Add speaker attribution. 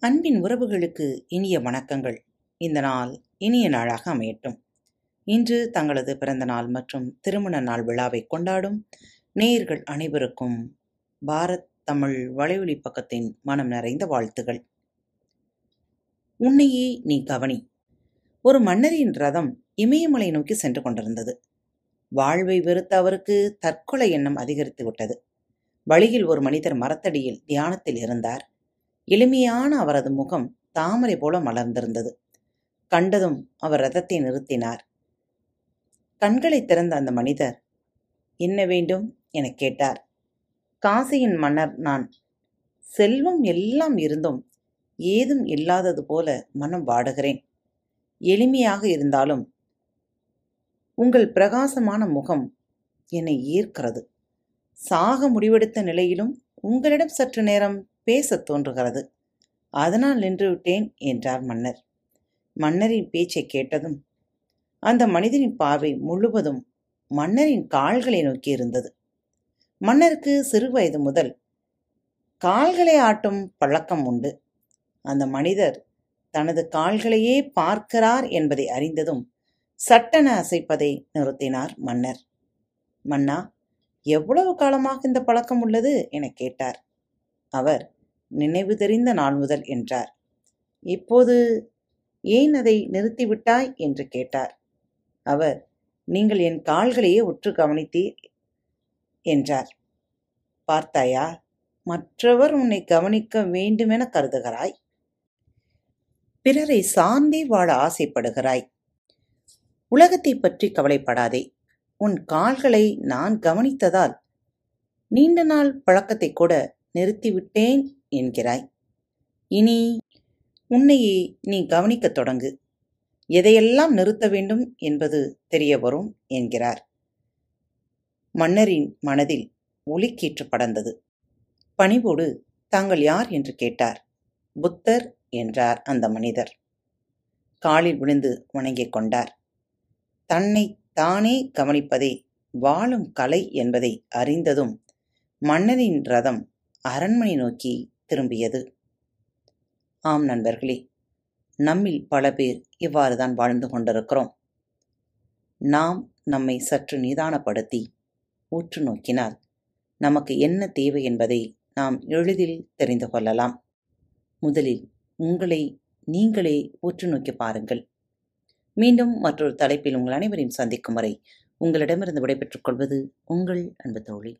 Speaker 1: அன்பின் உறவுகளுக்கு இனிய வணக்கங்கள். இந்த நாள் இனிய நாளாக அமையட்டும். இன்று தங்களது பிறந்த நாள் மற்றும் திருமண நாள் விழாவை கொண்டாடும் நேயர்கள் அனைவருக்கும் பாரத் தமிழ் வலையொலி பக்கத்தின் மனம் நிறைந்த வாழ்த்துகள். உன்னையே நீ கவனி. ஒரு மன்னரின் ரதம் இமயமலை நோக்கி சென்று கொண்டிருந்தது. வாழ்வை வெறுத்த அவருக்கு தற்கொலை எண்ணம் அதிகரித்து விட்டது. வழியில் ஒரு மனிதர் மரத்தடியில் தியானத்தில் இருந்தார். எளிமையான அவரது முகம் தாமரை போல மலர்ந்திருந்தது. கண்டதும் அவர் ரதத்தை நிறுத்தினார். கண்களை திறந்த அந்த மனிதர் என்ன வேண்டும்? எனக் கேட்டார். காசியின் மன்னர் நான். செல்வம் எல்லாம் இருந்தும் ஏதும் இல்லாதது போல மனம் வாடுகிறேன். எளிமையாக இருந்தாலும் உங்கள் பிரகாசமான முகம் என்னை ஈர்க்கிறது. சாக முடிவெடுத்த நிலையிலும் உங்களிடம் சற்று நேரம் பேசத் தோன்றுகிறது. அதனால் நின்று விட்டேன் என்றார் மன்னர். மன்னரின் பேச்சை கேட்டதும் அந்த மனிதனின் பார்வை முழுவதும் மன்னரின் கால்களை நோக்கி இருந்தது. மன்னருக்கு சிறு வயது முதல் கால்களை ஆட்டும் பழக்கம் உண்டு. அந்த மனிதர் தனது கால்களையே பார்க்கிறார் என்பதை அறிந்ததும் சட்டென அசைப்பதை நிறுத்தினார் மன்னர். மன்னா எவ்வளவு காலமாக இந்த பழக்கம் உள்ளது? எனக் கேட்டார். அவர் நினைவு தெரிந்த நாள் முதல் என்றார். இப்போது ஏன் அதை நிறுத்திவிட்டாய்? என்று கேட்டார். அவர் நீங்கள் என் கால்களையே உற்று கவனித்தீர் என்றார். பார்த்தாயா மற்றவர் உன்னை கவனிக்க வேண்டுமென கருதுகிறாய்? பிறரை சார்ந்தே வாழ ஆசைப்படுகிறாய். உலகத்தை பற்றி கவலைப்படாதே. உன் கால்களை நான் கவனித்ததால் நீண்ட நாள் பழக்கத்தை கூட நிறுத்திவிட்டேன் என்கிறாய். இனி உன்னையே நீ கவனிக்கத் தொடங்கு. எதையெல்லாம் நிறுத்த வேண்டும் என்பது தெரிய வரும் என்கிறார். மன்னரின் மனதில் ஒலிக்கீற்று படர்ந்தது. பணிவோடு தாங்கள் யார் என்று கேட்டார். புத்தர் என்றார் அந்த மனிதர். காலில் விழுந்து வணங்கிக் கொண்டார். தன்னை தானே கவனிப்பதே வாழும் கலை என்பதை அறிந்ததும் மன்னரின் ரதம் அரண்மனை நோக்கி திரும்பியது. ஆம் நண்பர்களே நம்மில் பல பேர் இவ்வாறுதான் வாழ்ந்து கொண்டிருக்கிறோம். நாம் நம்மை சற்று நிதானப்படுத்தி உற்று நோக்கினால் நமக்கு என்ன தேவை என்பதை நாம் எளிதில் தெரிந்து கொள்ளலாம். முதலில் உங்களை நீங்களே உற்று நோக்கி பாருங்கள். மீண்டும் மற்றொரு தலைப்பில் உங்கள் அனைவரையும் சந்திக்கும் வரை உங்களிடமிருந்து விடைபெற்றுக் கொள்வது உங்கள் அன்பு தோழி.